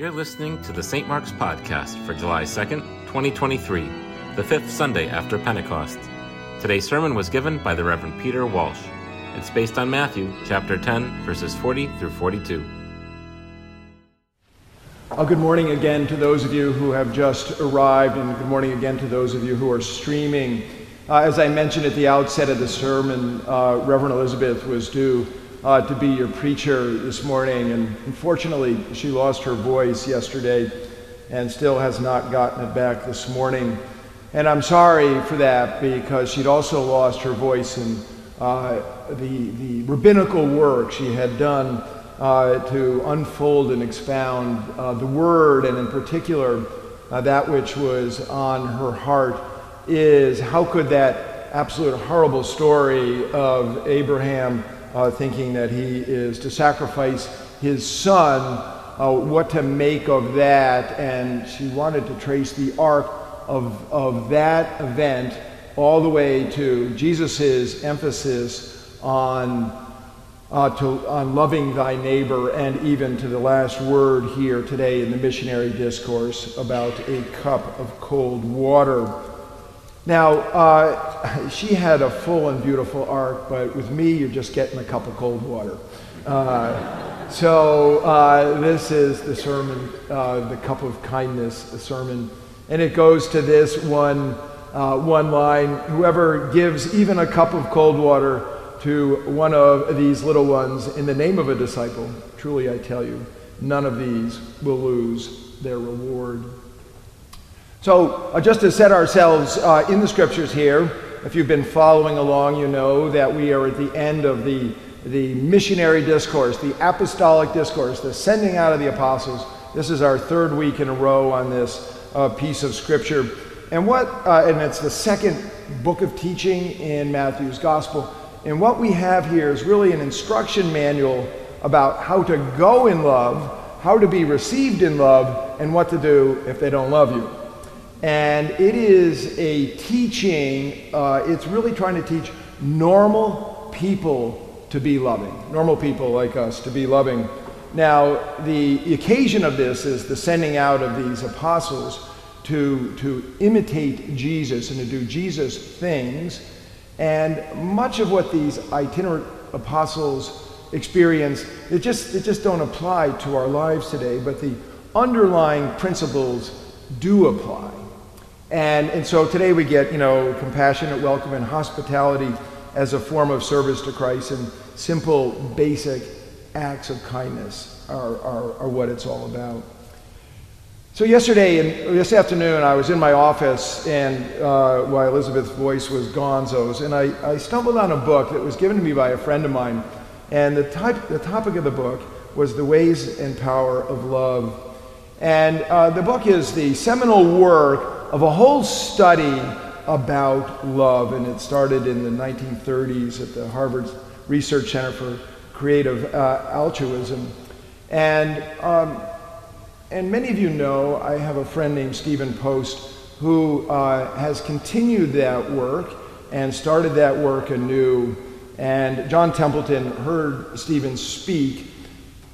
You're listening to the St. Mark's Podcast for July 2nd, 2023, the fifth Sunday after Pentecost. Today's sermon was given by the Reverend Peter Walsh. It's based on Matthew chapter 10, verses 40 through 42. Uh, good morning again to those of you who have just arrived, and good morning again to those of you who are streaming. Uh, as I mentioned at the outset of the sermon, uh, Reverend Elizabeth was due uh, to be your preacher this morning, and unfortunately, she lost her voice yesterday and still has not gotten it back this morning. And I'm sorry for that because she'd also lost her voice in uh, the, the rabbinical work she had done uh, to unfold and expound uh, the word, and in particular, uh, that which was on her heart is how could that absolute horrible story of Abraham uh, thinking that he is to sacrifice his son, uh, what to make of that. And she wanted to trace the arc of, of that event all the way to Jesus' emphasis on, uh, to, on loving thy neighbor, and even to the last word here today in the missionary discourse about a cup of cold water. Now, uh, she had a full and beautiful arc, but with me, you're just getting a cup of cold water. Uh, so, uh, this is the sermon, uh, the cup of kindness, the sermon. And it goes to this one, uh, one line Whoever gives even a cup of cold water to one of these little ones in the name of a disciple, truly I tell you, none of these will lose their reward. So, uh, just to set ourselves uh, in the scriptures here, if you've been following along, you know that we are at the end of the, the missionary discourse, the apostolic discourse, the sending out of the apostles. This is our third week in a row on this uh, piece of scripture. And what, uh, and it's the second book of teaching in Matthew's gospel. And what we have here is really an instruction manual about how to go in love, how to be received in love, and what to do if they don't love you. And it is a teaching, uh, it's really trying to teach normal people to be loving, normal people like us to be loving. Now, the occasion of this is the sending out of these apostles to, to imitate Jesus and to do Jesus things. And much of what these itinerant apostles experience, it just, it just don't apply to our lives today, but the underlying principles do apply. And, and so today we get, you know, compassionate welcome and hospitality as a form of service to Christ, and simple, basic acts of kindness are, are, are what it's all about. So yesterday and this afternoon, I was in my office, and uh, while Elizabeth's voice was Gonzo's, and I, I stumbled on a book that was given to me by a friend of mine, and the, type, the topic of the book was the ways and power of love. And uh, the book is the seminal work of a whole study about love, and it started in the 1930s at the Harvard Research Center for Creative uh, Altruism. And, um, and many of you know I have a friend named Stephen Post who uh, has continued that work and started that work anew. And John Templeton heard Stephen speak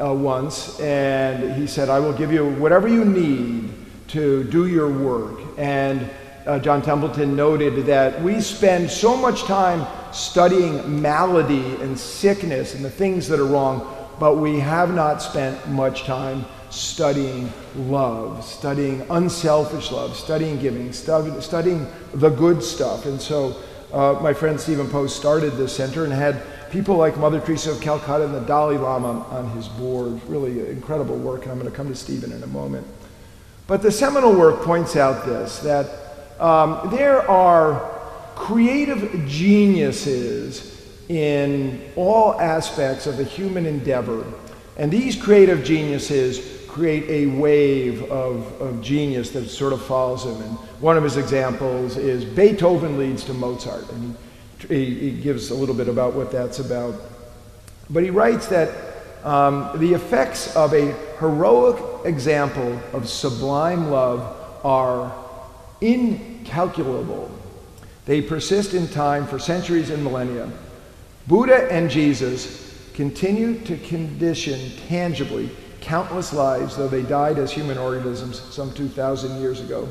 uh, once, and he said, I will give you whatever you need to do your work. And uh, John Templeton noted that we spend so much time studying malady and sickness and the things that are wrong, but we have not spent much time studying love, studying unselfish love, studying giving, studying the good stuff. And so uh, my friend Stephen Post started this center and had people like Mother Teresa of Calcutta and the Dalai Lama on his board. Really incredible work, and I'm going to come to Stephen in a moment. But the seminal work points out this that um, there are creative geniuses in all aspects of the human endeavor. And these creative geniuses create a wave of, of genius that sort of follows them. And one of his examples is Beethoven leads to Mozart. And he, he gives a little bit about what that's about. But he writes that um, the effects of a heroic example of sublime love are incalculable. They persist in time for centuries and millennia. Buddha and Jesus continue to condition tangibly countless lives, though they died as human organisms some 2,000 years ago.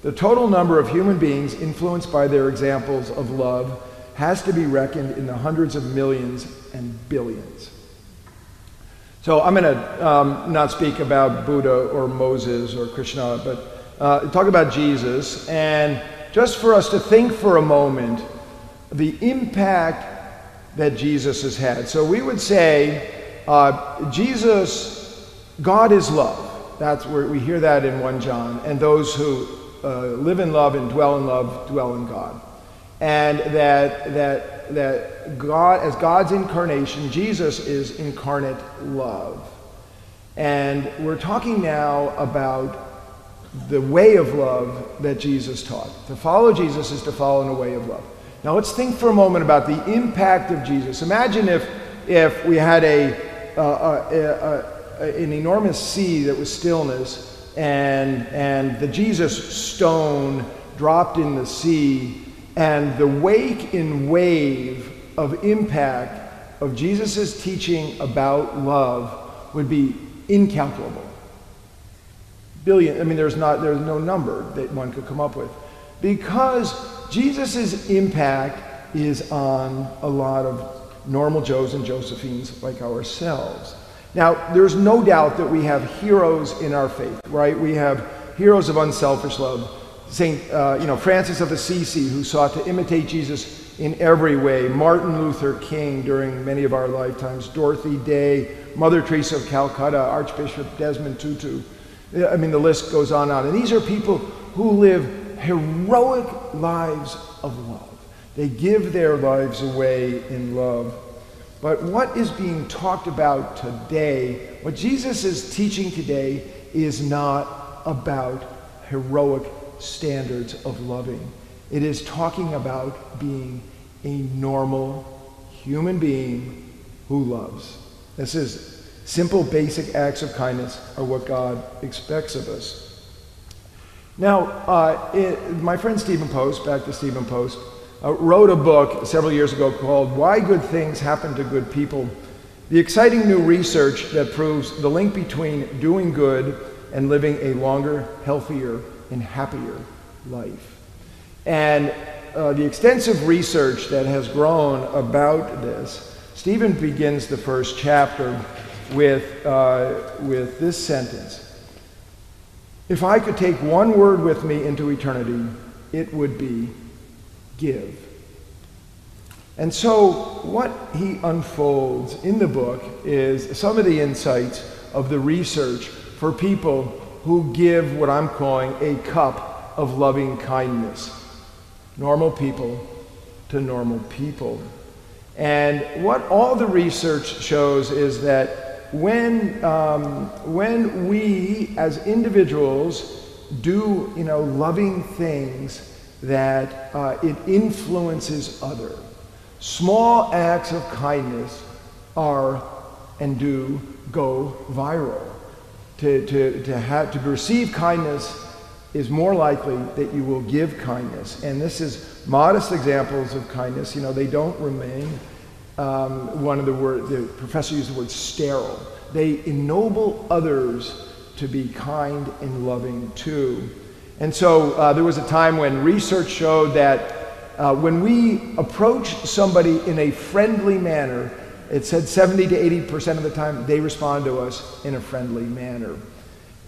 The total number of human beings influenced by their examples of love has to be reckoned in the hundreds of millions and billions. So I'm going to um, not speak about Buddha or Moses or Krishna, but uh, talk about Jesus. And just for us to think for a moment the impact that Jesus has had. So we would say uh, Jesus, God is love. That's where we hear that in 1 John. And those who uh, live in love and dwell in love dwell in God. And that, that, that God, as God's incarnation, Jesus is incarnate love. And we're talking now about the way of love that Jesus taught. To follow Jesus is to follow in a way of love. Now let's think for a moment about the impact of Jesus. Imagine if, if we had a, uh, a, a, an enormous sea that was stillness and, and the Jesus stone dropped in the sea and the wake in wave of impact of Jesus' teaching about love would be incalculable. Billion, I mean, there's, not, there's no number that one could come up with. Because Jesus' impact is on a lot of normal Joes and Josephines like ourselves. Now, there's no doubt that we have heroes in our faith, right? We have heroes of unselfish love. St. Uh, you know, Francis of Assisi, who sought to imitate Jesus in every way. Martin Luther King during many of our lifetimes. Dorothy Day, Mother Teresa of Calcutta, Archbishop Desmond Tutu. I mean, the list goes on and on. And these are people who live heroic lives of love. They give their lives away in love. But what is being talked about today, what Jesus is teaching today, is not about heroic standards of loving. It is talking about being a normal human being who loves. This is simple, basic acts of kindness are what God expects of us. Now, uh, it, my friend Stephen Post, back to Stephen Post, uh, wrote a book several years ago called Why Good Things Happen to Good People. The exciting new research that proves the link between doing good and living a longer, healthier, and happier life. And uh, the extensive research that has grown about this, Stephen begins the first chapter with, uh, with this sentence If I could take one word with me into eternity, it would be give. And so, what he unfolds in the book is some of the insights of the research for people who give what I'm calling a cup of loving kindness. Normal people to normal people. And what all the research shows is that when, um, when we as individuals do you know, loving things, that uh, it influences other. Small acts of kindness are and do go viral. To, to, to, have, to receive kindness is more likely that you will give kindness. And this is modest examples of kindness. You know, they don't remain. Um, one of the word, the professor used the word sterile. They ennoble others to be kind and loving too. And so uh, there was a time when research showed that uh, when we approach somebody in a friendly manner, it said 70 to 80% of the time they respond to us in a friendly manner.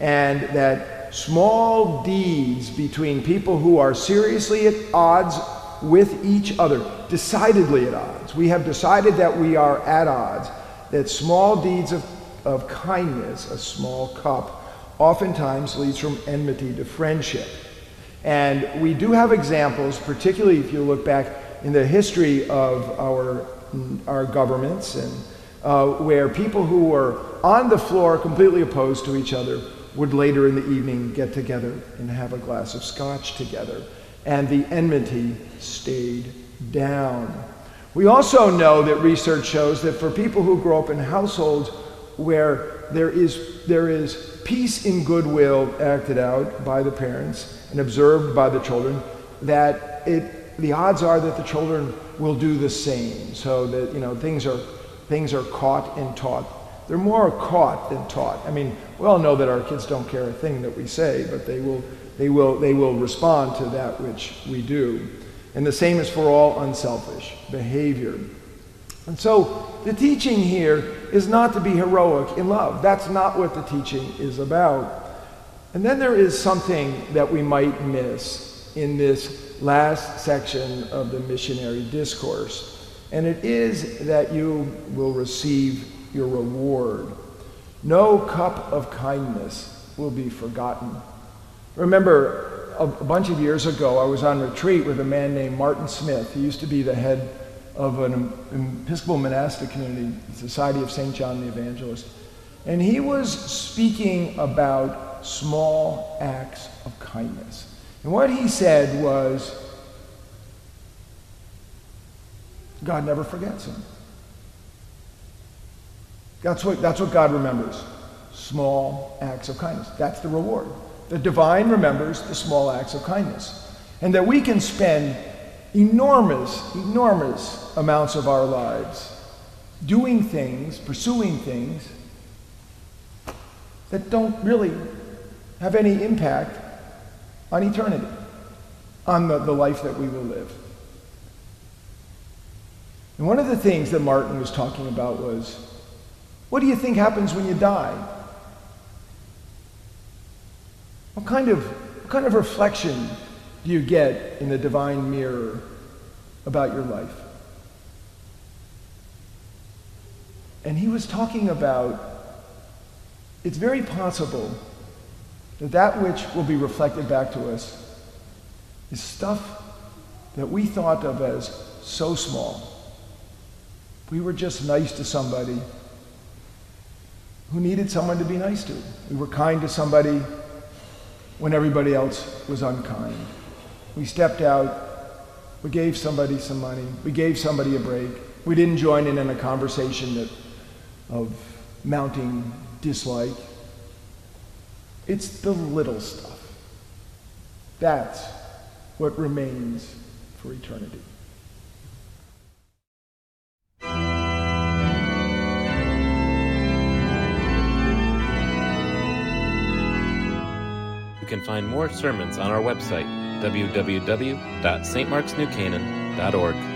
And that small deeds between people who are seriously at odds with each other, decidedly at odds, we have decided that we are at odds, that small deeds of, of kindness, a small cup, oftentimes leads from enmity to friendship. And we do have examples, particularly if you look back in the history of our, our governments, and uh, where people who were on the floor completely opposed to each other would later in the evening get together and have a glass of scotch together. And the enmity stayed down. We also know that research shows that for people who grow up in households where there is, there is peace and goodwill acted out by the parents and observed by the children, that it, the odds are that the children will do the same. So that you know things are things are caught and taught. They're more caught than taught. I mean, we all know that our kids don't care a thing that we say, but they will, they will, they will respond to that which we do. And the same is for all unselfish behavior. And so the teaching here is not to be heroic in love. That's not what the teaching is about. And then there is something that we might miss in this last section of the missionary discourse. And it is that you will receive your reward. No cup of kindness will be forgotten. Remember, a, bunch of years ago, I was on retreat with a man named Martin Smith. He used to be the head of an Episcopal monastic community, Society of St. John the Evangelist. And he was speaking about small acts of kindness. And what he said was, God never forgets him. That's what, that's what God remembers. Small acts of kindness. That's the reward. The divine remembers the small acts of kindness. And that we can spend enormous, enormous amounts of our lives doing things, pursuing things that don't really have any impact on eternity, on the, the life that we will live. And one of the things that Martin was talking about was what do you think happens when you die? What kind of, what kind of reflection do you get in the divine mirror about your life? And he was talking about it's very possible that that which will be reflected back to us is stuff that we thought of as so small. We were just nice to somebody who needed someone to be nice to. We were kind to somebody when everybody else was unkind. We stepped out. We gave somebody some money. We gave somebody a break. We didn't join in in a conversation that, of mounting dislike. It's the little stuff. That's what remains for eternity. You can find more sermons on our website, www.stmarksnewcanaan.org.